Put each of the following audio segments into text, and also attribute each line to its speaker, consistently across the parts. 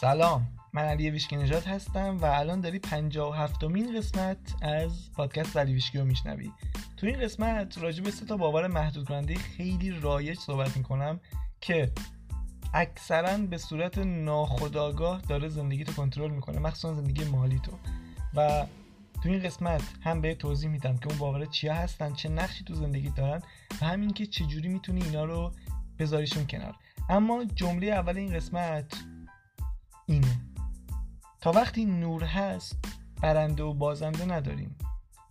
Speaker 1: سلام من علی ویشکی نجات هستم و الان داری 57 مین قسمت از پادکست علی ویشکی رو میشنوی. تو این قسمت راجع به سه تا باور محدود کننده خیلی رایج صحبت می‌کنم که اکثرا به صورت ناخودآگاه داره زندگی تو کنترل می‌کنه مخصوصا زندگی مالی تو. و تو این قسمت هم به توضیح میدم که اون باورها چیا هستن چه نقشی تو زندگی دارن و همین که چجوری می‌تونی اینا رو بذاریشون کنار. اما جمله اول این قسمت اینه. تا وقتی نور هست برنده و بازنده نداریم.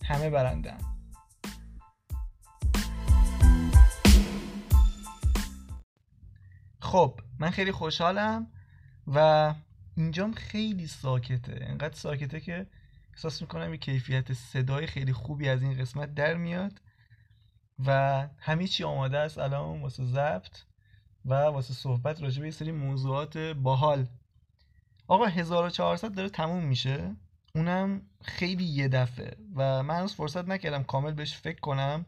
Speaker 1: همه برنده هم. خب من خیلی خوشحالم و اینجام خیلی ساکته. انقدر ساکته که احساس می‌کنم یه کیفیت صدای خیلی خوبی از این قسمت در میاد و همه چی آماده است. الان واسه ضبط و واسه صحبت راجع به یه سری موضوعات باحال. آقا 1400 داره تموم میشه؟ اونم خیلی یه دفعه. و من هنوز فرصت نکردم کامل بهش فکر کنم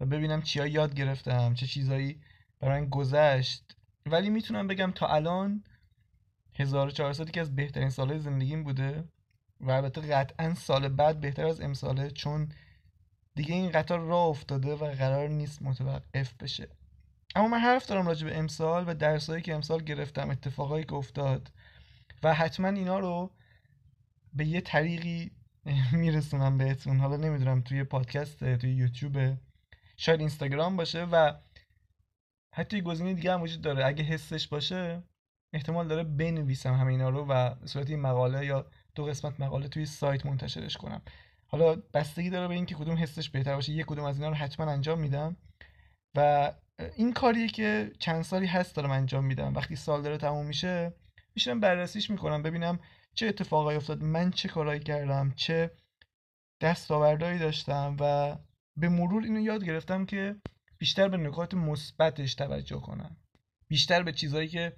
Speaker 1: و ببینم چیا یاد گرفتم چه چیزایی برای گذشت. ولی می‌تونم بگم تا الان 1400 که از بهترین سالهای زندگیم بوده و البته قطعا سال بعد بهتر از امساله چون دیگه این قطار راه افتاده و قرار نیست متوقف بشه. اما من حرف دارم راجع به امسال و درسایی که امسال گرفتم اتفاقایی که افتاد. و حتما اینا رو به یه طریقی میرسونم بهتون. حالا نمی‌دونم توی پادکست توی یوتیوب شاید اینستاگرام باشه و حتی گزینه دیگه هم وجود داره. اگه حسش باشه احتمال داره بنویسم همه اینا رو و صورت این مقاله یا دو قسمت مقاله توی سایت منتشرش کنم. حالا بستگی داره به اینکه کدوم حسش بهتر باشه. یک کدوم از اینا رو حتما انجام میدم. و این کاریه که چند سالی هست دارم انجام میدم. وقتی سال داره تموم میشه میشنم بررسیش می‌کنم ببینم چه اتفاقایی افتاد من چه کارایی کردم چه دستاوردهایی داشتم و به مرور اینو یاد گرفتم که بیشتر به نکات مثبتش توجه کنم. بیشتر به چیزهایی که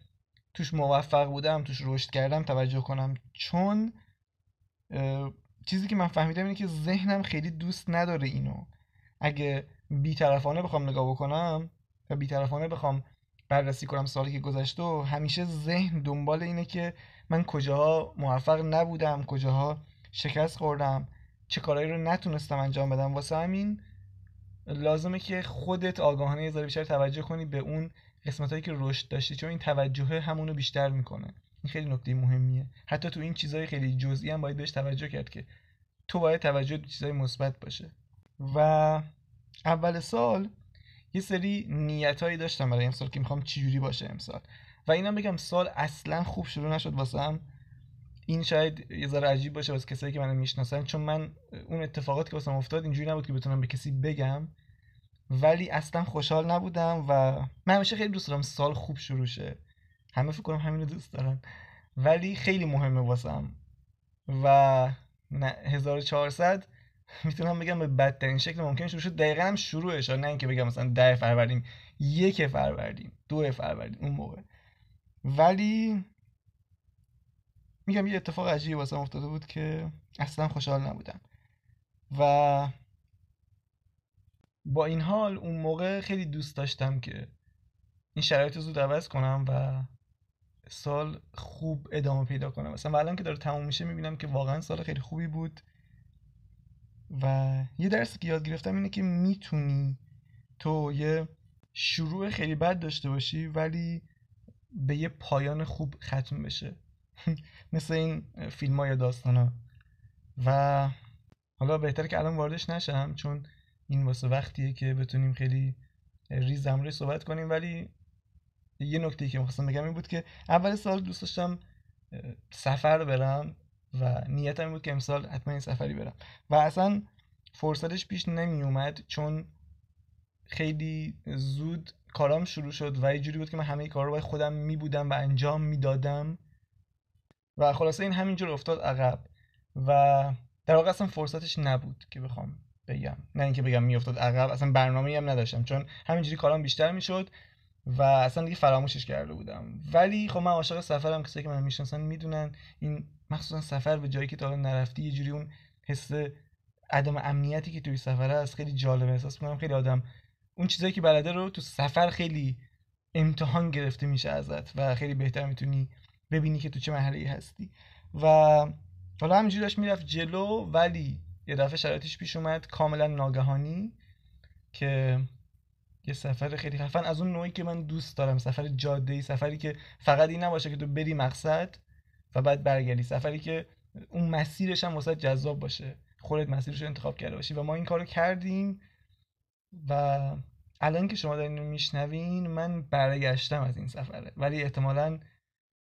Speaker 1: توش موفق بودم توش رشد کردم توجه کنم. چون چیزی که من فهمیدم اینه که ذهنم خیلی دوست نداره اینو. اگه بیطرفانه بخوام نگاه بکنم و بیطرفانه بخوام بررسی کنم سالی که گذشته همیشه ذهن دنبال اینه که من کجاها موفق نبودم کجاها شکست خوردم چه کارهایی رو نتونستم انجام بدم. واسه همین لازمه که خودت آگاهانه یه بیشتر توجه کنی به اون قسمت هایی که رشد داشتی چون این توجهه همونو بیشتر می‌کنه. این خیلی نکته مهمیه. حتی تو این چیزهای خیلی جزئی هم باید بهش توجه کرد که تو باید توجه به چیزهای مثبت باشه. و اول سال یه سری نیتهایی داشتم برای امسال که می‌خوام چجوری باشه امسال. و اینا بگم سال اصلا خوب شروع نشد واسم. این شاید یه ذره عجیب باشه واسه کسایی که منو می‌شناسن چون من اون اتفاقاتی که واسم افتاد اینجوری نبود که بتونم به کسی بگم. ولی اصلا خوشحال نبودم و من همیشه خیلی دوست دارم سال خوب شروع شه. همه فکر کنم همین رو دوست دارن. ولی خیلی مهمه واسم. و نه 1400 می‌تونم بگم به بدترین شکل ممکن شروع شد. دقیقا هم شروعش نه اینکه بگم مثلا ده فروردین یک فروردین دو فروردین اون موقع. ولی میگم یه اتفاق عجیبی واسم افتاده بود که اصلا خوشحال نبودم. و با این حال اون موقع خیلی دوست داشتم که این شرایط رو زود عوض کنم و سال خوب ادامه پیدا کنم. مثلا الان که داره تموم میشه می‌بینم که واقعا سال خیلی خوبی بود. و یه درسی که یاد گرفتم اینه که می‌تونی تو یه شروع خیلی بد داشته باشی ولی به یه پایان خوب ختم بشه. مثل این فیلم ها یا داستان ها و حالا بهتره که الان واردش نشم چون این واسه وقتیه که بتونیم خیلی ریز زمره صحبت کنیم. ولی یه نکته که می‌خواستم بگم این بود که اول سال دوست داشتم سفر برم. و نیتم بود که امسال حتما این سفری برم. و اصلا فرصتش پیش نمی اومد چون خیلی زود کارام شروع شد و یه جوری بود که من همه کار رو باید خودم می بودم و انجام می‌دادم. و خلاصه این همینجور افتاد عقب. و در واقع اصلا فرصتش نبود که بخوام بگم. نه اینکه بگم میافتاد عقب اصلا برنامه هم نداشتم. چون همینجوری کارام بیشتر می‌شد. و اصلا دیگه فراموشش کرده بودم. ولی خب من عاشق سفرم کسایی که من می‌شناسن می‌دونن. این مخصوصا سفر به جایی که تا نرفتی یه جوری اون حس عدم امنیتی که توی سفر هست خیلی جالب. احساس می‌کنم خیلی آدم اون چیزایی که بلده رو تو سفر خیلی امتحان گرفته میشه ازت و خیلی بهتر می‌تونی ببینی که تو چه مرحله هستی. و حالا همینجوری داشت می‌رفت جلو ولی یه دفعه شرایطش پیش اومد کاملا ناگهانی که یه سفر خیلی خفن. از اون نوعی که من دوست دارم. سفر جاده ای سفری که فقط این نباشه که تو بری مقصد و بعد برگردی. سفری که اون مسیرش هم واسه جذاب باشه. خودت مسیرش رو انتخاب کرده باشی. و ما این کارو کردیم و الان که شما دارین میشنوین من برگشتم از این سفره. ولی احتمالا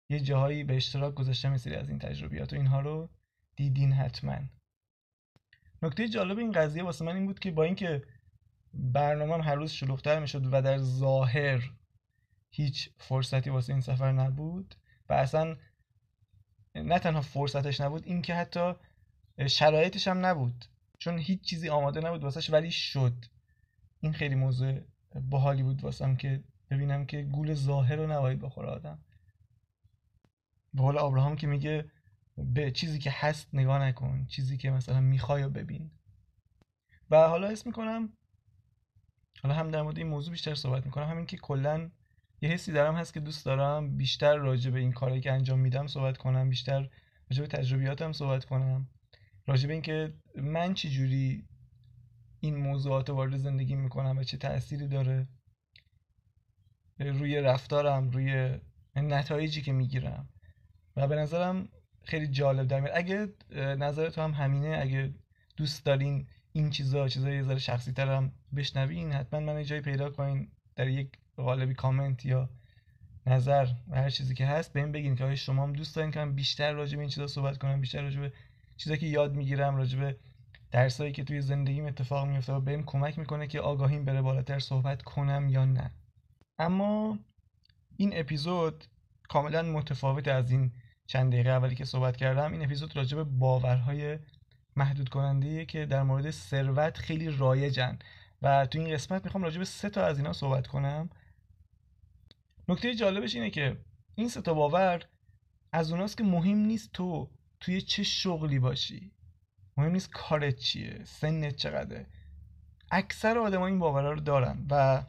Speaker 1: یه جاهایی به اشتراک گذاشتم سری از این تجربیات و اینها رو دیدین حتما. نکته جالب این قضیه واسه من این بود که با اینکه برنامه هر روز شلوغتر می‌شد و در ظاهر هیچ فرصتی واسه این سفر نبود و اصلا نه تنها فرصتش نبود اینکه حتی شرایطش هم نبود. چون هیچ چیزی آماده نبود واسش ولی شد. این خیلی موضوع باحالی بود واسم که ببینم که گول ظاهر رو نباید بخوره آدم. به حال آبراهام که میگه به چیزی که هست نگاه نکن چیزی که مثلا می‌خوای ببین. و حالا حس می‌کنم حالا هم در مورد این موضوع بیشتر صحبت می‌کنم. همین که کلا یه حسی دارم هست که دوست دارم بیشتر راجع به این کاری که انجام میدم صحبت کنم بیشتر راجع به تجربیاتم صحبت کنم. راجع به اینکه من چه جوری این موضوعات وارد زندگی می‌کنم و چه تأثیری داره روی رفتارم روی نتایجی که می‌گیرم. و به نظرم خیلی جالب در میاد. اگه نظر تو هم همینه اگه دوست دارین این چیزا چیزای یه ذره شخصی ترم بشنوین حتما من جایی پیدا کنین در یک قالبی کامنت یا نظر و هر چیزی که هست بهم بگین که آیا شما هم دوست دارین که من بیشتر راجع به این چیزا صحبت کنم بیشتر راجع به چیزایی که یاد می‌گیرم راجع به درسایی که توی زندگیم اتفاق میفته و بهم کمک می‌کنه که آگاهیم بره بالاتر صحبت کنم یا نه. اما این اپیزود کاملا متفاوت از این چند دقیقه اولی که صحبت کردم. این اپیزود راجع به باورهای محدود کننده که در مورد ثروت خیلی رایجن. و تو این قسمت می‌خوام راجع به سه تا از اینا صحبت کنم. نکته جالبش اینه که این سه تا باور از اوناست که مهم نیست تو توی چه شغلی باشی. مهم نیست کارت چیه سنت چقدره. اکثر آدم این باورها رو دارن و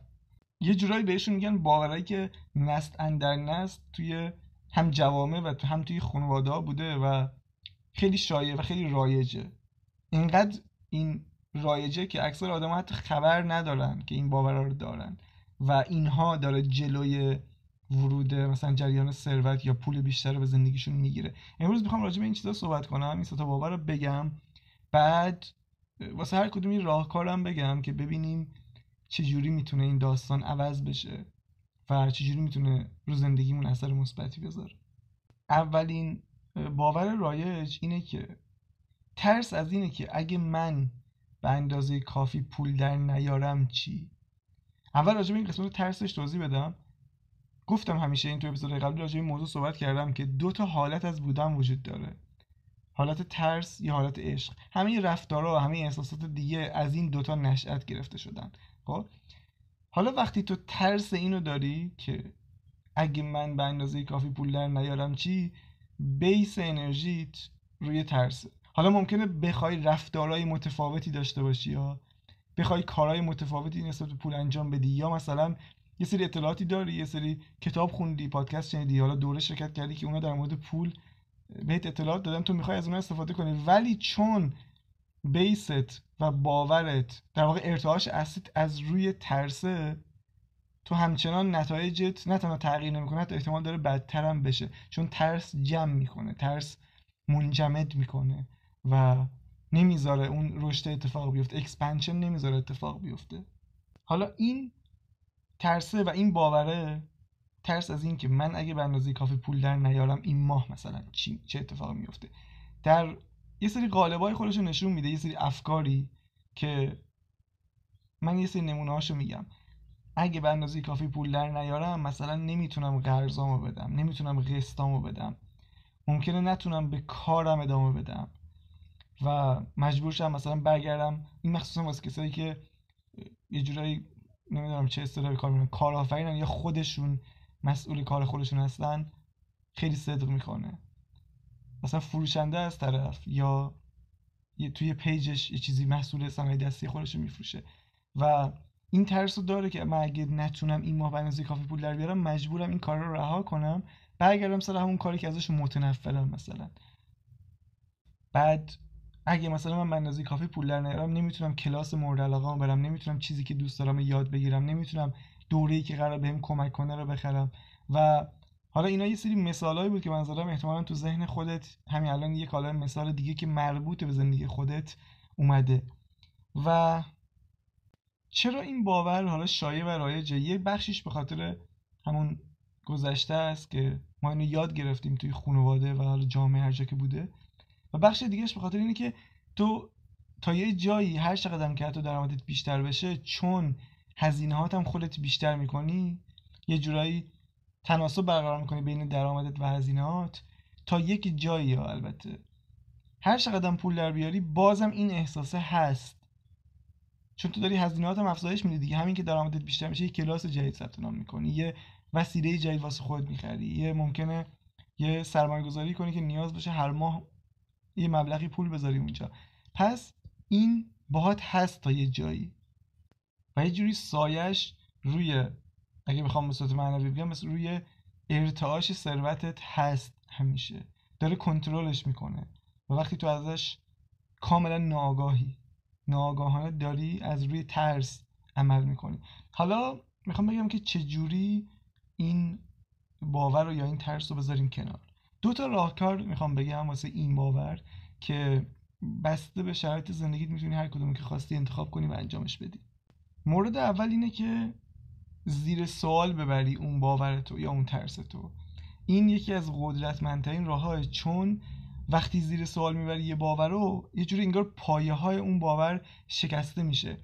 Speaker 1: یه جورایی بهشون میگن باورهایی که نست اندر نست توی هم جوامع و هم توی خانواده بوده و خیلی شایع و خیلی رایجه. اینقدر این رایجه که اکثر آدم حتی خبر ندارن که این باورها رو دارن. و اینها داره جلوی ورود مثلا جریان ثروت یا پول بیشتر به زندگیشون می‌گیره. امروز می‌خوام راجع به این چیزا صحبت کنم این تا باور رو بگم. بعد واسه هر کدومی راهکارم بگم که ببینیم چجوری می‌تونه این داستان عوض بشه و چجوری می‌تونه رو زندگیمون اثر مثبتی بذاره. اولین باور رایج اینه که ترس از اینه که اگه من به اندازه کافی پول در نیارم چی؟ اول راجع به این قسمت ترسش توضیح بدم. گفتم همیشه این تو اپیزود قبلی راجع به موضوع صحبت کردم که دو تا حالت از بودن وجود داره. حالت ترس یا حالت عشق. همه رفتارها و همه احساسات دیگه از این دوتا نشأت گرفته شدن. خب؟ حالا وقتی تو ترس اینو داری که اگه من به اندازه کافی پول در نیارم چی؟ بیس انرژیت روی ترسه. حالا ممکنه بخوای رفتارهای متفاوتی داشته باشی یا بخوای کارهای متفاوتی نسبت به پول انجام بدی یا مثلا یه سری اطلاعاتی داری یه سری کتاب خوندی پادکست شنیدی حالا دوره شرکت کردی که اونا در مورد پول بهت اطلاعات دادن تو می‌خوای از اونها استفاده کنی. ولی چون بیست و باورت در واقع ارتعاش اصلیت از روی ترسه تو همچنان نتایجت نه تنها تغییر نمی‌کنه حتی احتمال داره بدتر هم بشه. چون ترس جمع می‌کنه ترس منجمد می‌کنه. و نمی‌ذاره اون رشد اتفاق بیفته. expansion نمی‌ذاره اتفاق بیفته. حالا این ترسه و این باوره ترس از این که من اگه به کافی پول در نیارم این ماه مثلا چی چه اتفاقی میفته؟ در یه سری قالبای خودش رو نشون میده یه سری افکاری که من یه سری نمونه میگم. اگه به کافی پول در نیارم مثلا نمی‌تونم قرضامو بدم نمی‌تونم قسطامو بدم. ممکنه نتونم به کارم ادامه بدم. و مجبور شم مثلا برگردم. این مخصوصا واسه کسایی که یه جورایی نمی‌دونم چه اصطلاحی کار می‌کنن کارآفرینن یا خودشون مسئول کار خودشون هستن خیلی صدق می‌کنه. مثلا فروشنده از طرف یا یه توی page ش یه چیزی محصول صنایع دستی خودش میفروشه. و این ترس رو داره که من اگه نتونم این ماه به کافی پول در بیارم مجبورم این کار رو رها کنم برگردم سر همون کاری که ازش متنفرم مثلا. بعد اگه مثلا من اندازه کافی پول در نیارم نمی‌تونم کلاس مورد علاقه برم نمی‌تونم چیزی که دوست دارم یاد بگیرم نمی‌تونم دوره‌ای که قرار بهم کمک کنه رو بخرم. و حالا اینا یه سری مثالایی بود که من زدم احتمالا تو ذهن خودت همین الان یه کالا مثال دیگه که مربوط به زندگی خودت اومده. و چرا این باور حالا شایع و رایجه یه بخشیش به خاطر همون گذشته است که ما اینو یاد گرفتیم توی خانواده و حالا جامعه هر جا که بوده. و بخش دیگهش به خاطر اینه که تو تا یه جایی هر چقدر که تو درآمدت بیشتر بشه چون هزینه هم خودت بیشتر می‌کنی یه جورایی تناسب برقرار می‌کنی بین درآمدت و هزینهات تا یک جایی ها البته. هر چقدر پول در بیاری بازم این احساسه هست. چون تو داری هزینهات هم افزایش میدی دیگه. همین که درآمدت بیشتر میشه یه کلاس جدید ثبت نام می‌کنی یه وسیله جدید واسه خودت می‌خری یه ممکنه یه سرمایه گذاری کنی که نیاز باشه هر ماه یه مبلغی پول بذاری اونجا پس این باهات هست تا یه جایی. و یه جوری سایش روی اگه بخوام به صورت معنوی بگم مثل روی ارتعاش ثروتت هست همیشه. داره کنترلش می‌کنه. و وقتی تو ازش کاملا ناآگاهی ناآگاهانه داری از روی ترس عمل می‌کنی. حالا می‌خوام بگم که چجوری این باور رو یا این ترس رو بذاریم کنار. دو تا راهکار می‌خوام بگم واسه این باور که بسته به شرایط زندگیت می‌تونی هر کدوم که خواستی انتخاب کنی و انجامش بدی. مورد اول اینه که زیر سوال ببری اون باور تو یا اون ترس تو. این یکی از قدرتمندترین راههای چون وقتی زیر سوال می‌بری یه باور رو یه جوری انگار پایه های اون باور شکسته میشه.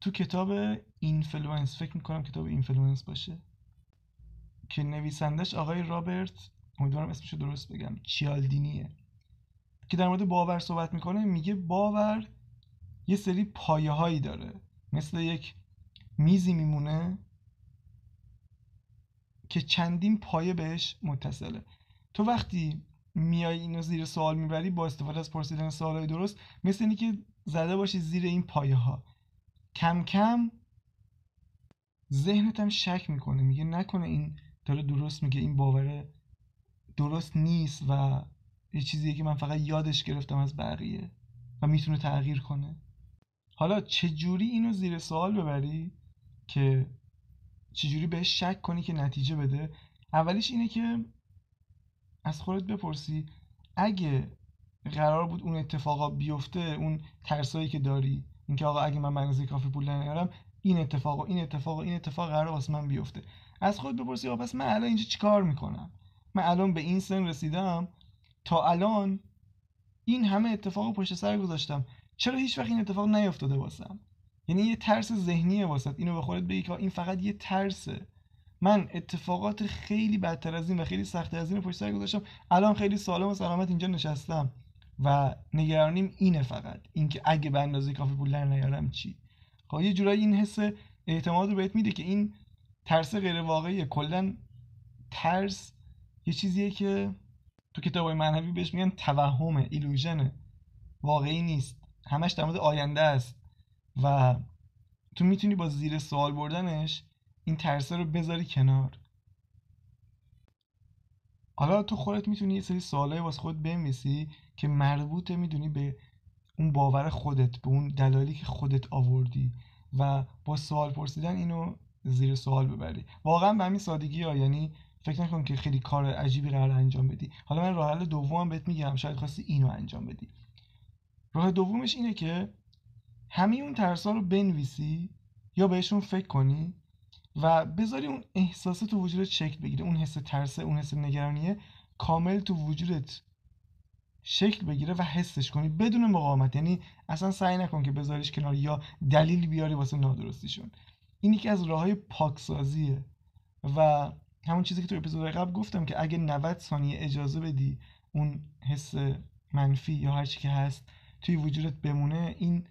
Speaker 1: تو کتاب Influence فکر می‌کنم کتاب Influence باشه. که نویسندش آقای رابرت امیدوارم اسمشو درست بگم. چیالدینیه. که در مورد باور صحبت می‌کنه میگه باور یه سری پایه هایی داره. مثل یک میزی میمونه که چندین پایه بهش متصله. تو وقتی میای اینو زیر سوال می‌بری با استفاده از پرسیدن سوالای درست مثل اینی که زده باشی زیر این پایه ها کم کم ذهنت هم شک می‌کنه. میگه نکنه این داره درست میگه این باوره درست نیست و یه چیزیه که من فقط یادش گرفتم از بقیه و می‌تونه تغییر کنه. حالا چجوری اینو زیر سوال ببری که چجوری بهش شک کنی که نتیجه بده؟ اولیش اینه که از خودت بپرسی اگه قرار بود اون اتفاقا بیفته اون ترسایی که داری اینکه آقا اگه من مغازه کافی پول نیارم این اتفاق و این اتفاق و این اتفاق قرار واسه من بیفته. از خود بپرسی آقا پس من الان اینجا چیکار می‌کنم؟ من الان به این سن رسیدم تا الان این همه اتفاق پشت سر گذاشتم. چرا هیچ وقت این اتفاق نیفتاده واسم؟ یعنی یه ترس ذهنیه واسط اینو به خودت بگی که این فقط یه ترسه. من اتفاقات خیلی بدتر از این و خیلی سخت از این پشت سر گذاشتم. الان خیلی سالم و سلامت اینجا نشستم. و نگرانیم اینه فقط. اینکه اگه به اندازه کافی پول در نیارم چی؟ خب یه جورایی این حس اعتماد رو بهت میده که این ترس غیر واقعیه کلا ترس یه چیزیه که تو کتاب معنوی بهش میگن توهمه ایلوژنه واقعی نیست. همش در مورد آینده است. و تو می‌تونی با زیر سوال بردنش این ترسه رو بذاری کنار. حالا تو خودت می‌تونی یه سری سوالای واسه خود بنویسی که مربوطه می‌دونی به اون باور خودت به اون دلایلی که خودت آوردی و با سوال پرسیدن اینو زیر سوال ببری. واقعا به همین سادگی ها یعنی فکر نکن که خیلی کار عجیبی قرار انجام بدی. حالا من راه حل دوم بهت میگم شاید خواستی اینو انجام بدی. راه دومش اینه که همه اون ترسا رو بنویسی یا بهشون فکر کنی و بذاری اون احساسات تو وجودت شکل بگیره. اون حس ترسه اون حس نگرانیه کامل تو وجودت شکل بگیره و حسش کنی بدون مقاومت. یعنی اصلا سعی نکن که بذاریش کنار یا دلیل بیاری واسه نادرستیشون. این یکی از راه های پاکسازیه و همون چیزی که تو اپیزود قبل گفتم که اگه 90 ثانیه اجازه بدی اون حس منفی یا هر چی که هست توی وجودت بمونه این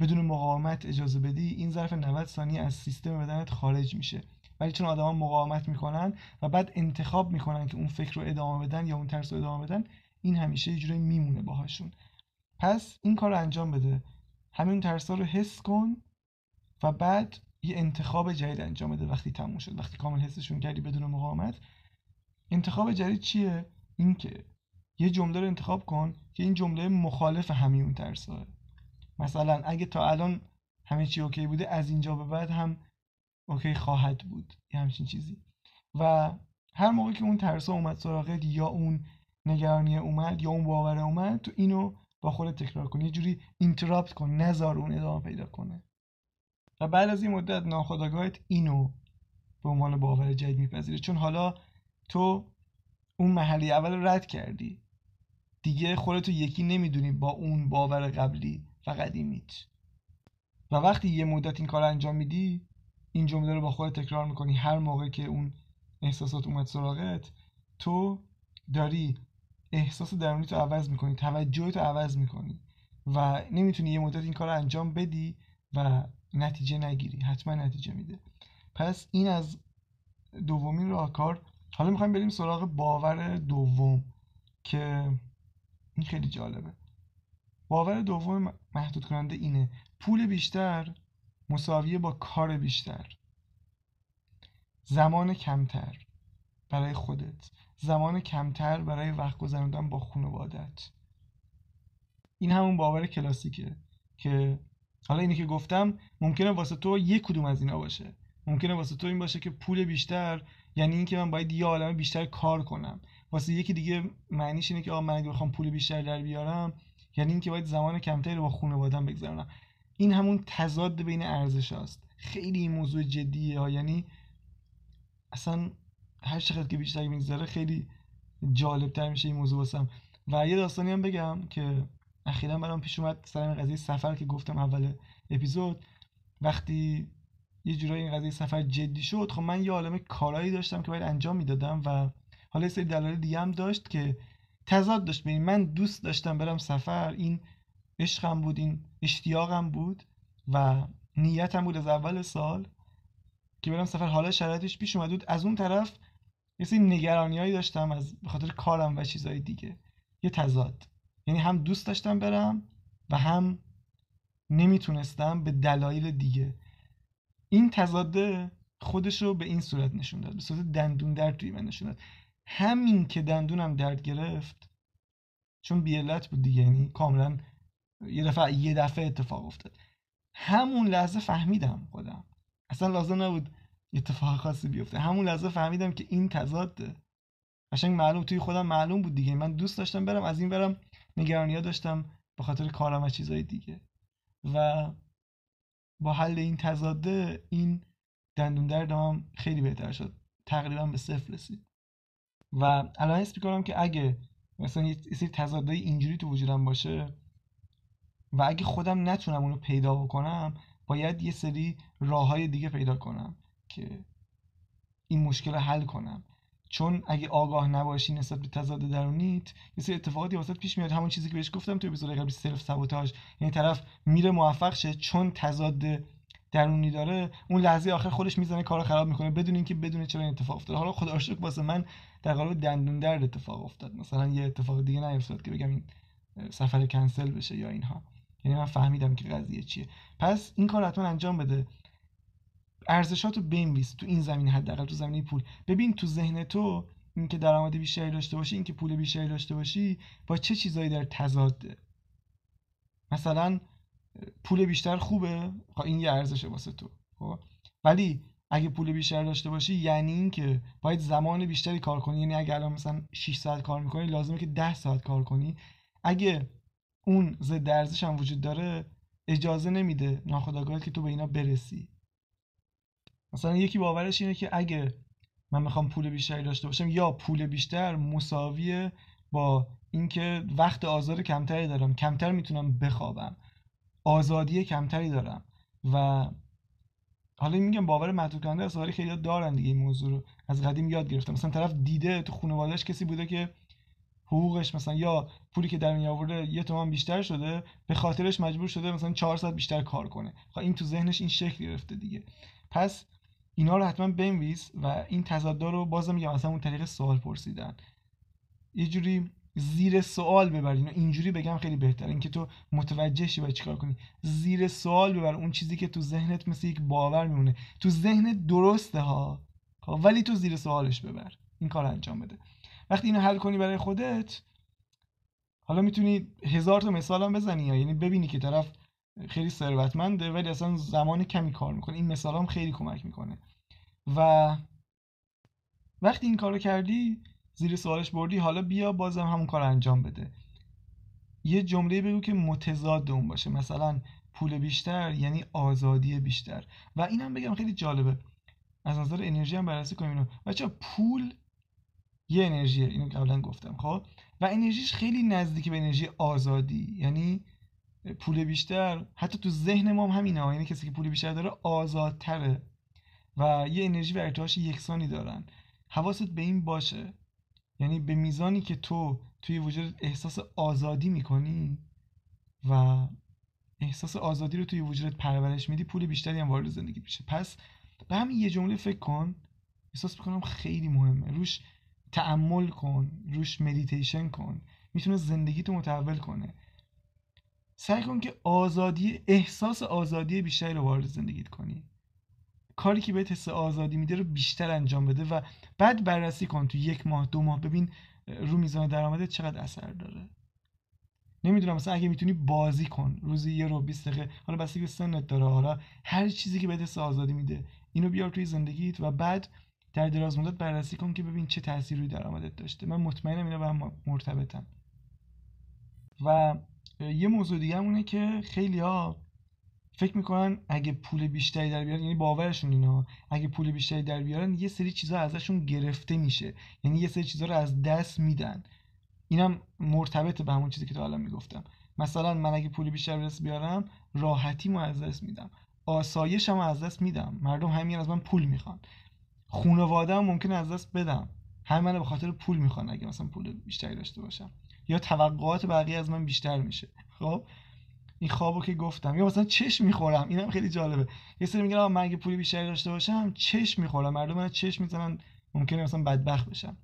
Speaker 1: بدون مقاومت اجازه بدی این ظرف 90 ثانیه از سیستم بدنت خارج میشه. ولی چون آدما مقاومت می‌کنن و بعد انتخاب می‌کنن که اون فکر رو ادامه بدن یا اون ترس رو ادامه بدن این همیشه یه میمونه باهاشون. پس این کار رو انجام بده. همین ترس رو حس کن و بعد یه انتخاب جدید انجام بده وقتی تموم شد. وقتی کامل حسشون کردی بدون مقاومت. انتخاب جدید چیه؟ این که یه جمله رو انتخاب کن که این جمله مخالف همین اون ترساه مثلا اگه تا الان همه چی OK بوده از اینجا به بعد هم OK خواهد بود. یه همچین چیزی. و هر موقع که اون ترسا اومد سراغت یا اون نگرانی اومد یا اون باور اومد تو اینو با خودت تکرار کن. یه جوری interrupt کن نذار اون ادامه پیدا کنه. و بعد از این مدت ناخداگاهت اینو به عنوان باور جدید میپذیره چون حالا تو اون مرحله اول رد کردی. دیگه خودتو یکی نمی‌دونی با اون باور قبلی و قدیمیت. و وقتی یه مدت این کار انجام میدی این جمله رو با خودت تکرار می‌کنی. هر موقع که اون احساسات اومد سراغت تو داری احساس درونی تو عوض می‌کنی توجه تو عوض می‌کنی و نمی‌تونی یه مدت این کار انجام بدی و نتیجه نگیری. حتما نتیجه میده. پس این از دومین راهکار حالا می‌خوایم بریم سراغ باور دوم که این خیلی جالبه. باور دوم محدود کننده اینه. پول بیشتر مساویه با کار بیشتر. زمان کمتر برای خودت. زمان کمتر برای وقت گذراندن با خانوادت. این همون باور کلاسیکه که حالا اینی که گفتم ممکنه واسه تو یک کدوم از اینا باشه. ممکنه واسه تو این باشه که پول بیشتر یعنی اینکه من باید یه عالمه بیشتر کار کنم. واسه یکی دیگه معنیش اینه که آ من اگه بخوام پول بیشتر در بیارم یعنی اینکه باید زمان کمتری رو با خانواده‌ام بگذرونم. این همون تضاد بین ارزش هاست. خیلی این موضوع جدیه ها. یعنی اصلا هر چقدر که بیشتر میگذره خیلی جالب تر میشه این موضوع واسم. و یه داستانی هم بگم که اخیرا برام پیش اومد سر قضیه سفر که گفتم اول اپیزود. وقتی یه جورایی این قضیه سفر جدی شد خب من یه عالم کارهایی داشتم که باید انجام می‌دادم و حالا یه سری دلایل دیگه هم داشت که تضاد داشت. ببین من دوست داشتم برم سفر این عشقم بود این اشتیاقم بود و نیتم بود از اول سال که برم سفر. حالا شرایطش پیش اومد بود. از اون طرف یه سری نگرانیایی داشتم از به خاطر کارم و چیزهای دیگه. یه تضاد. یعنی هم دوست داشتم برم و هم نمی‌تونستم به دلایل دیگه. این تضاده خودش رو به این صورت نشون داد به صورت دندون درد توی من نشون داد. همین که دندونم درد گرفت چون بیالت بود دیگه یعنی کاملا یه دفعه یه دفعه اتفاق افتاد. همون لحظه فهمیدم خودم. اصلا لازم نبود اتفاق خاصی بیفته. همون لحظه فهمیدم که این تضاده. قشنگ معلوم توی خودم معلوم بود دیگه. من دوست داشتم برم از این برم نگرانی داشتم به خاطر کارم و چیزهای دیگه. و با حل این تضاده این دندون دردم خیلی بهتر شد. تقریبا به صفر رسید. و الان حس می‌کنم که اگه مثلا یه سری تضاده اینجوری تو وجودم باشه و اگه خودم نتونم اونو پیدا بکنم باید یه سری راه های دیگه پیدا کنم که این مشکل رو حل کنم. چون اگه آگاه نباشی نسبت به تضاد درونیت یه سری اتفاقاتی واسط پیش میاد. همون چیزی که بهش گفتم تو اپیزود قبلی سلف سابوتاژ یعنی طرف میره موفق شه چون تضاد درونی داره. اون لحظه آخر خودش می‌زنه کارو خراب می‌کنه بدون اینکه بدون چرا این اتفاق افتاد حالا خدا شکر واسه من در قالب دندون درد اتفاق افتاد. مثلا یه اتفاق دیگه نیفتاد که بگم این سفر کنسل بشه یا اینها. یعنی من فهمیدم که قضیه چیه. پس این کار حتما انجام بده. ارزشاتو بنویس تو این زمینه حداقل تو زمینه پول. ببین تو ذهن تو اینکه درآمد بیشتری داشته باشی اینکه پول بیشتری داشته باشی با چه چیزایی در تضاده مثلا پول بیشتر خوبه؟ خب این یه ارزشه واسه تو خب؟ ولی اگه پول بیشتر داشته باشی یعنی اینکه باید زمان بیشتری کار کنی. یعنی اگه الان مثلا 6 ساعت کار می‌کنی لازمه که 10 ساعت کار کنی. اگه اون ضد ارزش هم وجود داره اجازه نمیده ناخودآگاهت که تو به اینا برسی. مثلا یکی باورش اینه که اگه من می‌خوام پول بیشتری داشته باشم یا پول بیشتر مساویه با اینکه وقت آزار کمتری دارم کمتر می‌تونم بخوابم. آزادی کمتری دارم. و حالا میگم باور محدود کننده است خیلی دارن دیگه این موضوع رو. از قدیم یاد گرفتم. مثلا طرف دیده تو خانوادهش کسی بوده که حقوقش مثلا یا پولی که در می آورده یه تومن بیشتر شده به خاطرش مجبور شده مثلا چهار ساعت بیشتر کار کنه. خب این تو ذهنش این شکل گرفته دیگه. پس اینا رو حتما بنویس و این تضادا رو بازم میگم مثلا اون طریق سوال پرسیدن. یه جوری زیر سوال ببر اینو اینجوری بگم خیلی بهتره. اینکه تو متوجه شی باید چیکار کنی. زیر سوال ببر اون چیزی که تو ذهنت مثل یک باور میمونه. تو ذهنت درسته ها. خب، ولی تو زیر سوالش ببر. این کار انجام بده. وقتی اینو حل کنی برای خودت حالا می‌تونی هزار تا مثال هم بزنی یعنی ببینی که طرف خیلی ثروتمنده ولی اصلا زمان کمی کار می‌کنه. این مثال هم خیلی کمک می‌کنه. و وقتی این کارو کردی زیر سوالش بردی حالا بیا بازم همون کار انجام بده. یه جمله بگو که متضاد اون باشه. مثلا پول بیشتر یعنی آزادی بیشتر. و اینم بگم خیلی جالبه. از نظر انرژی هم بررسی کنیم اینو. بچه پول یه انرژیه. اینو قبلا گفتم خب؟ و انرژیش خیلی نزدیک به انرژی آزادی. یعنی پول بیشتر. حتی تو ذهن ما هم همینه یعنی کسی که پول بیشتر داره آزادتره. و یه انرژی و ارتعاش یکسانی دارن. حواست به این باشه. یعنی به میزانی که تو توی وجود احساس آزادی می‌کنی و احساس آزادی رو توی وجودت پرورش میدی پول بیشتری هم وارد زندگی میشه. پس به همین یه جمله فکر کن. احساس می‌کنم خیلی مهمه. روش تعمل کن. روش مدیتیشن کن. می‌تونه زندگیتو متحول کنه. سعی کن که آزادی احساس آزادی بیشتری رو وارد زندگیت کنی. کاری که بهت حس آزادی میده رو بیشتر انجام بده و بعد بررسی کن تو یک ماه دو ماه. ببین رو میزان درآمدت چقدر اثر داره. نمی‌دونم مثلا اگه می‌تونی بازی کن روزی یه رو 20 دقیقه. حالا بستگی به سنت داره. حالا هر چیزی که بهت حس آزادی میده اینو بیار توی زندگیت و بعد در دراز مدت بررسی کن که ببین چه تأثیری روی درآمدت داشته. من مطمئنم اینا به هم مرتبطن. و یه موضوع دیگه همونه که خیلی ها فکر می‌کنن اگه پول بیشتری در بیارن یعنی باورشون اینا اگه پول بیشتری در بیارن یه سری چیزها ازشون گرفته میشه. یعنی یه سری چیزها رو از دست میدن. اینم مرتبط به همون چیزی که تا الان می‌گفتم. مثلا من اگه پول بیشتر برس بیارم راحتی از دست میدم. آسایشم از دست میدم. مردم همین از من پول می‌خوان. خانواده ممکن از دست بدم. همه منو به خاطر پول می‌خوان اگه مثلا پول بیشتری داشته باشم. یا توقعات بقیه از من بیشتر میشه. خب؟ این خوابو که گفتم. یا مثلا چش می‌خورم. اینم خیلی جالبه. یه سری میگن من اگه پول بیشتری داشته باشم چش می‌خورم. مردم من چش می‌زنن. ممکنه مثلا بدبخت بشم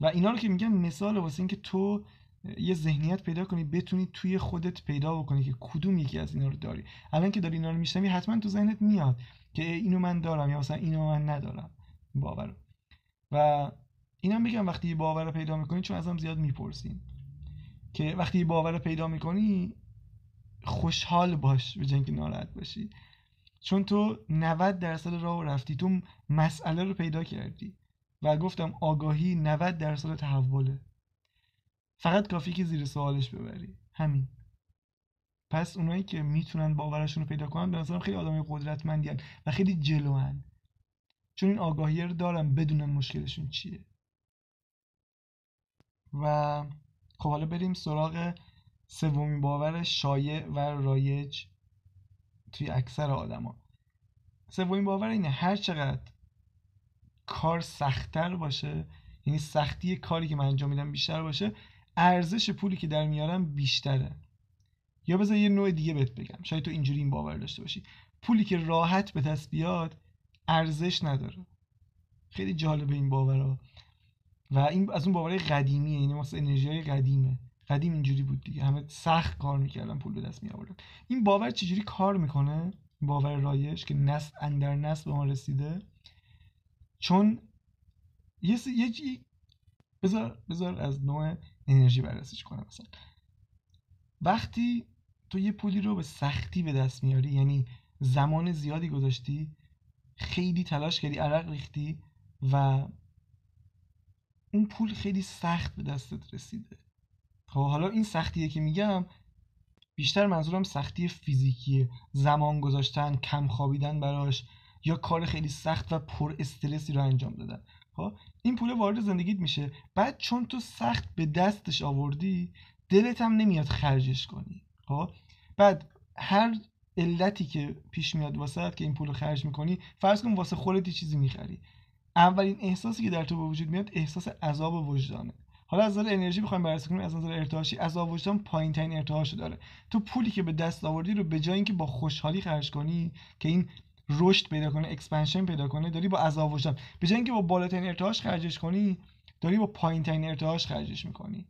Speaker 1: و اینا رو که میگم مثال واسه اینکه تو یه ذهنیت پیدا کنی بتونی توی خودت پیدا بکنی که کدوم یکی از اینا رو داری. الان که داری اینا رو میشنوی حتما تو ذهنت میاد که اینو من دارم یا مثلا اینو من ندارم. باور و اینا میگم وقتی یه باور پیدا می‌کنی چون ازم زیاد می‌پرسین. که وقتی باور پیدا می‌کنی خوشحال باش به جنگ ناراحت باشی. چون تو 90 درصد راه رفتی تو مسئله رو پیدا کردی و گفتم آگاهی 90 درصد تحوله. فقط کافی که زیر سوالش ببری. همین. پس اونایی که می‌تونن باورشون رو پیدا کنن به نظرم خیلی آدمای قدرتمندی و خیلی جلوان. چون این آگاهی رو دارن بدونن مشکلشون چیه. و خب حالا بریم سراغ سومین باور شایع و رایج توی اکثر آدما. سومین باور اینه هر چقدر کار سختتر باشه یعنی سختی کاری که من انجام میدم بیشتر باشه ارزش پولی که در میارم بیشتره. یا بذار یه نوع دیگه بهت بگم. شاید تو اینجوری این باور داشته باشی. پولی که راحت به دست بیاد ارزش نداره. خیلی جالبه این باورها و این از اون باورهای قدیمیه یعنی واسه انرژی های قدیمه. قدیم اینجوری بود دیگه. همه سخت کار می‌کردن پول به دست می آوردن این باور چجوری کار می‌کنه؟ باور رایش که نسل اندر نسل به ما رسیده. چون یه س... یه بذار بذار از نوع انرژی بررسیش کنم مثلا. وقتی تو یه پولی رو به سختی به دست میاری یعنی زمان زیادی گذاشتی خیلی تلاش کردی عرق ریختی و اون پول خیلی سخت به دستت رسیده. خب حالا این سختیه که میگم بیشتر منظورم سختی فیزیکیه. زمان گذاشتن کم خوابیدن براش یا کار خیلی سخت و پر استرسی رو انجام دادن. خب این پول وارد زندگیت میشه. بعد چون تو سخت به دستش آوردی دلت هم نمیاد خرجش کنی. خب بعد هر علتی که پیش میاد واسه که این پول رو خرج می‌کنی فرض کن واسه خودت چیزی می‌خری. اولین احساسی که در تو وجود میاد احساس عذاب وجدانه. حالا از نظر انرژی بخوایم بررسی کنیم از نظر ارتعاشی عذاب وجدان پایین ترین ارتعاشو داره. تو پولی که به دست آوردی رو به جای اینکه با خوشحالی خرج کنی که این رشد پیدا کنه expansion پیدا کنه داری با عذاب وجدان به جای اینکه با بالاترین ارتعاش خرجش کنی داری با پایین ترین ارتعاش خرجش می‌کنی.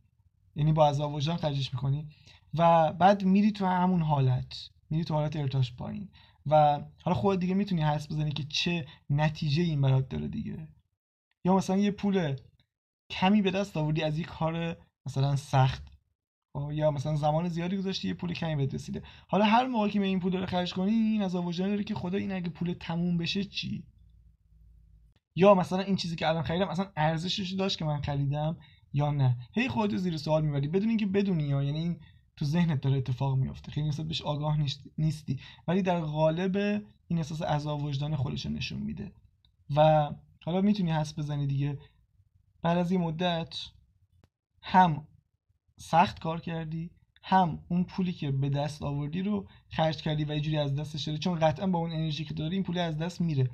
Speaker 1: یعنی با عذاب وجدان خرجش می‌کنی. و بعد میری تو همون حالت میری تو حالت ارتعاش پایین. و حالا خود دیگه می‌تونی حس بزنی که چه نتیجه این برات داره دیگه. یا مثلا یه پول کمی به دست آوردی از یک کار مثلا سخت. خب، یا مثلا زمان زیادی گذاشتی یه پول کمی بهت رسیده. حالا هر موقع که این پول رو خرج کنی این از وجدان داره که خدا این اگه پول تموم بشه چی؟ یا مثلا این چیزی که الان خریدم اصلا ارزشش داشت که من خریدم یا نه؟ هی خودت زیر سوال می‌بری. بدون اینکه بدونی یا یعنی این تو ذهنت داره اتفاق میفته خیلی نسبت بهش آگاه نیستی. ولی در قالب این احساس عذاب وجدان خودش نشون میده. و حالا می‌تونی حس بزنی دیگه. بعد از یه مدت هم سخت کار کردی هم اون پولی که به دست آوردی رو خرج کردی و یه از دستش داری چون قطعا با اون انرژی که داری این پول از دست میره.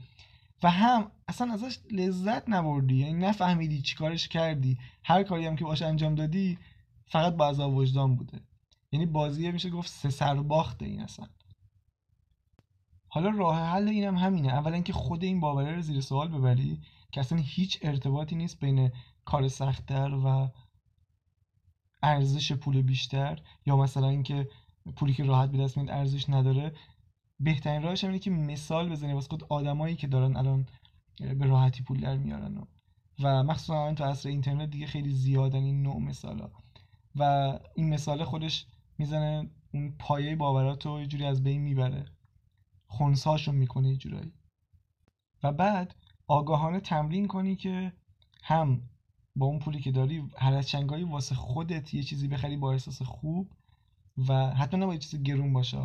Speaker 1: و هم اصلا ازش لذت نبردی. یعنی نفهمیدی چیکارش کردی. هر کاری هم که باش انجام دادی فقط با عذاب وجدان بوده. یعنی بازی میشه گفت سه سر باخته این اصلا. حالا راه حل اینم هم همینه. اولا اینکه خود این باوره رو زیر سوال ببری که اصلا هیچ ارتباطی نیست بین کار سختتر و ارزش پول بیشتر یا مثلا اینکه پولی که راحت به دست میاد ارزش نداره. بهترین راهش اینه که مثال بزنی واسه خود آدمایی که دارن الان به راحتی پول در میارن و, و مخصوصا تو عصر اینترنت دیگه خیلی زیادن این نوع مثالا. و این مثال خودش می‌زنه اون پایه باورات رو یه جوری از بین می‌بره. خونساشون می‌کنه یه جورایی. و بعد آگاهانه تمرین کنی که هم با اون پولی که داری هر از چنگایی واسه خودت یه چیزی بخری با احساس خوب و حتی نباید چیز گرون باشه.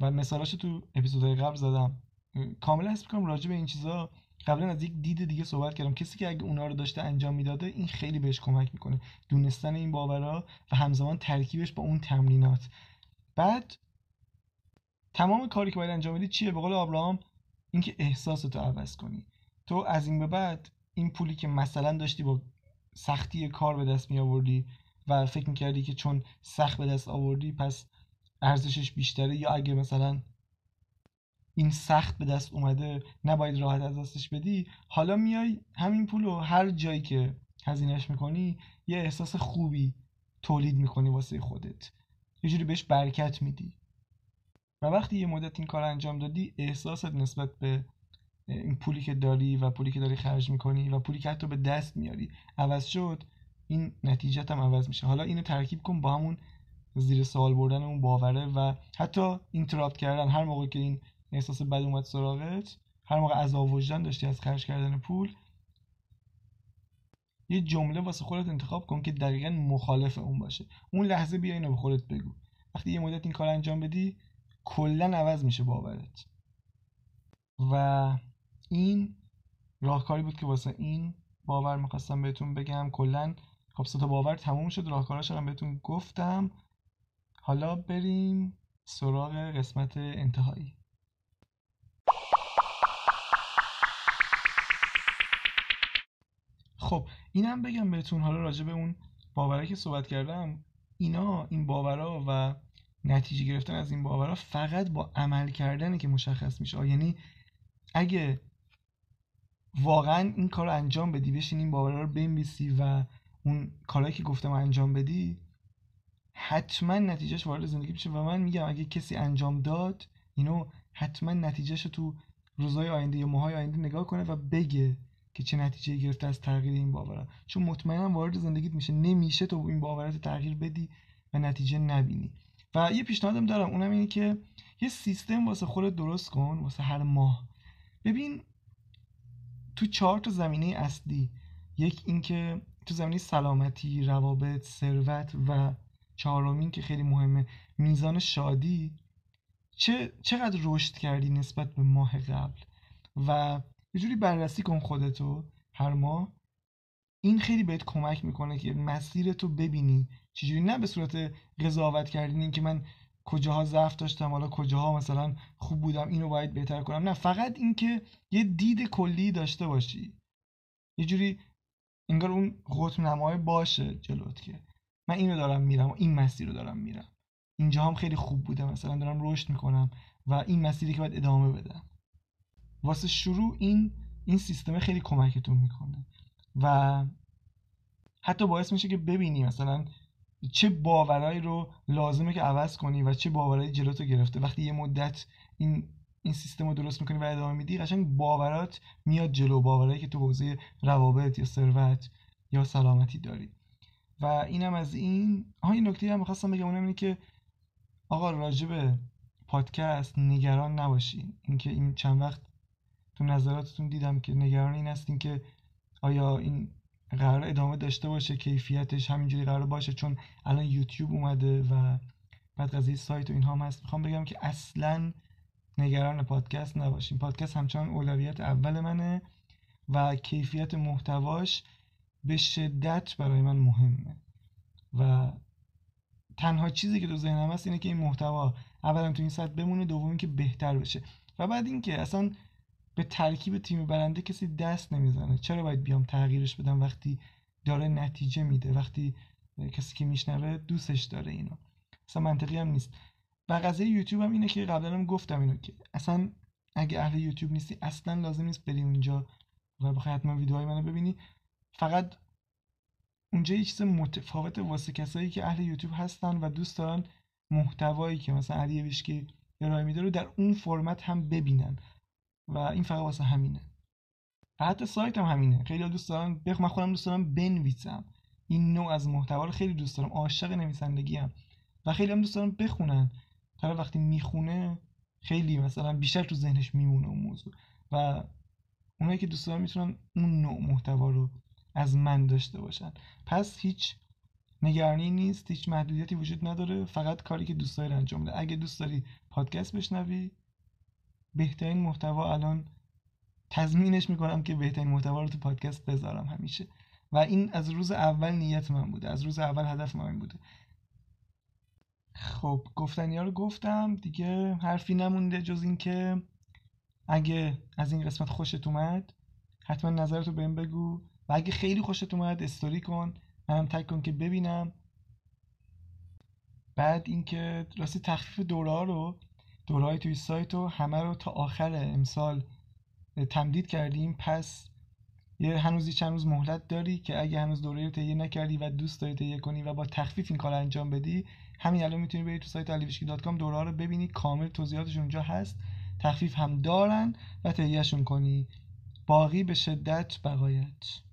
Speaker 1: و مثالاشو تو اپیزودهای قبل زدم. کاملا حس می‌کنم راجع به این چیزا قبلا از یک دید دیگه صحبت کردم. کسی که اگه اونا رو داشته انجام می‌داده این خیلی بهش کمک می‌کنه. دونستن این باورها و همزمان ترکیبش با اون تمرینات. بعد تمام کاری که باید انجام بدی چیه؟ به قول آبراهام اینکه احساستو عوض کنی. تو از این به بعد این پولی که مثلا داشتی با سختی کار به دست می آوردی و فکر می‌کردی که چون سخت به دست آوردی پس ارزشش بیشتره یا اگه مثلا این سخت به دست اومده نباید راحت از دستش بدی حالا میای همین پول رو هر جایی که هزینهش می‌کنی یه احساس خوبی تولید می‌کنی واسه خودت. یه جوری بهش برکت میدی. و وقتی یه مدت این کار انجام دادی احساست نسبت به این پولی که داری و پولی که داری خرج می‌کنی و پولی که حتی به دست میاری عوض شد این نتیجت هم عوض میشه. حالا اینو ترکیب کن با همون زیر سوال بردن اون باوره و حتی اینتراپت کردن. هر موقع که این احساس بد اومد سراغت هر موقع عذاب وجدان داشتی از خرج کردن پول یه جمله واسه خودت انتخاب کن که دقیقا مخالف اون باشه. اون لحظه بیا اینو به خودت بگو. وقتی یه مدت این کار انجام بدی کلا عوض میشه باورت. و این راهکاری بود که واسه این باور می‌خواستم بهتون بگم. کلا خب تا باور تموم شد. راهکاراش هم بهتون گفتم. حالا بریم سراغ قسمت انتهایی. خب اینم بگم بهتون حالا راجع به اون باوره که صحبت کردم اینا این باورها و نتیجه گرفتن از این باورها فقط با عمل کردنه که مشخص میشه. یعنی اگه واقعا این کار رو انجام بدی بشین این باورها رو بنویسی و اون کارهایی که گفتم انجام بدی حتما نتیجهش وارد زندگی میشه. و من میگم اگه کسی انجام داد اینو حتما نتیجهش تو روزهای آینده یا ماهای آینده نگاه کنه و بگه که چه نتیجه گرفته از تغییر این باورها چون مطمئنا وارد زندگیت میشه. نمیشه تو این باورات تغییر بدی و نتیجه نبینی. و یه پیشنهادم دارم. اونم اینه که یه سیستم واسه خودت درست کن واسه هر ماه. ببین تو چهار تا زمینه اصلی. یک اینکه تو زمینه سلامتی روابط ثروت و چهارمین که خیلی مهمه میزان شادی چه چقدر رشد کردی نسبت به ماه قبل؟ و یه جوری بررسی کن خودتو هر ماه این خیلی بهت کمک می‌کنه که مسیر تو ببینی. چجوری؟ نه به صورت قضاوت کردین که من کجاها ضعف داشتم حالا کجاها مثلا خوب بودم اینو باید بهتر کنم. نه فقط اینکه یه دید کلی داشته باشی. یه جوری انگار اون قطب نمای باشه جلوت که من اینو دارم میرم و این مسیر رو دارم میرم. اینجا هم خیلی خوب بوده مثلا دارم رشد می‌کنم و این مسیری که باید ادامه بدم. واسه شروع این این سیستم خیلی کمکتون می‌کنه. و حتی باعث میشه که ببینی مثلا چه باورایی رو لازمه که عوض کنی و چه باورایی جلوتو گرفته. وقتی یه مدت این این سیستم رو درست می‌کنی و ادامه میدی قشنگ باورات میاد جلو باورایی که تو حوزه روابط یا ثروت یا سلامتی داری. و اینم از این. ها این نکته هم می‌خواستم بگم اونم اینه که آقا راجب پادکست نگران نباشین اینکه این چند وقت تو نظراتتون دیدم که نگران این هستین که آیا این قرار ادامه داشته باشه کیفیتش همینجوری قرار باشه؟ چون الان یوتیوب اومده و بعد قضیه سایت و اینها هم هست. می‌خوام بگم که اصلا نگران پادکست نباشین. پادکست همچنان اولویت اول منه و کیفیت محتواش به شدت برای من مهمه. و تنها چیزی که تو ذهنم هست اینه که این محتوا اولا تو این سطح بمونه دومی که بهتر بشه. و بعد اینکه اصلا به ترکیب تیم برنده کسی دست نمی‌زنه. چرا باید بیام تغییرش بدم وقتی داره نتیجه میده؟ وقتی کسی که میشنوه دوستش داره اینو. اصلا منطقی هم نیست. و قضیه یوتیوب هم اینه که قبلا هم گفتم اینو که اصلا اگه اهل یوتیوب نیستی اصلا لازم نیست بری اونجا و بخوای حتما ویدیوهای منو ببینی. فقط اونجا یه چیز متفاوت واسه کسایی که اهل یوتیوب هستن و دوست دارن محتوایی که مثلا علی ویشکی ارائه میده رو در اون فرمت هم ببینن. و این فقط واسه همینه. و حتی سایت هم همینه. خیلی دوست دارن. بخ من خودم دوست دارم بنویسم. این نوع از محتوا رو خیلی دوست دارم. عاشق نویسندگی هم. و خیلی هم دوست دارم بخونن. طرف وقتی می‌خونه خیلی مثلا بیشتر تو ذهنش میمونه اون موضوع. و اونایی که دوست دارن می‌تونن اون نوع محتوا رو از من داشته باشن. پس هیچ نگرانی نیست. هیچ محدودیتی وجود نداره. فقط کاری که دوست داری انجام بده. اگه دوست داری پادکست بشنوی بهترین محتوا الان تضمینش می‌کنم که بهترین محتوا رو تو پادکست بذارم همیشه. و این از روز اول نیت من بوده از روز اول هدف من بوده. خب گفتنی ها رو گفتم دیگه حرفی نمونده جز اینکه اگه از این قسمت خوشت اومد حتما نظرتو بهم بگو. و اگه خیلی خوشت اومد استوری کن منم تک کن که ببینم. بعد اینکه راستی تخفیف دوره رو دوره های توی سایت رو همه رو تا آخر امسال تمدید کردیم. پس یه هنوزی چند روز مهلت داری که اگه هنوز دوره رو تهیه نکردی و دوست داری تهیه کنی و با تخفیف این کار انجام بدی همین الان می‌تونی بری تو سایت aliwishki.com دوره ها رو ببینی. کامل توضیحاتش اونجا هست. تخفیف هم دارن و تهیهشون کنی. باقی به شدت بقایت.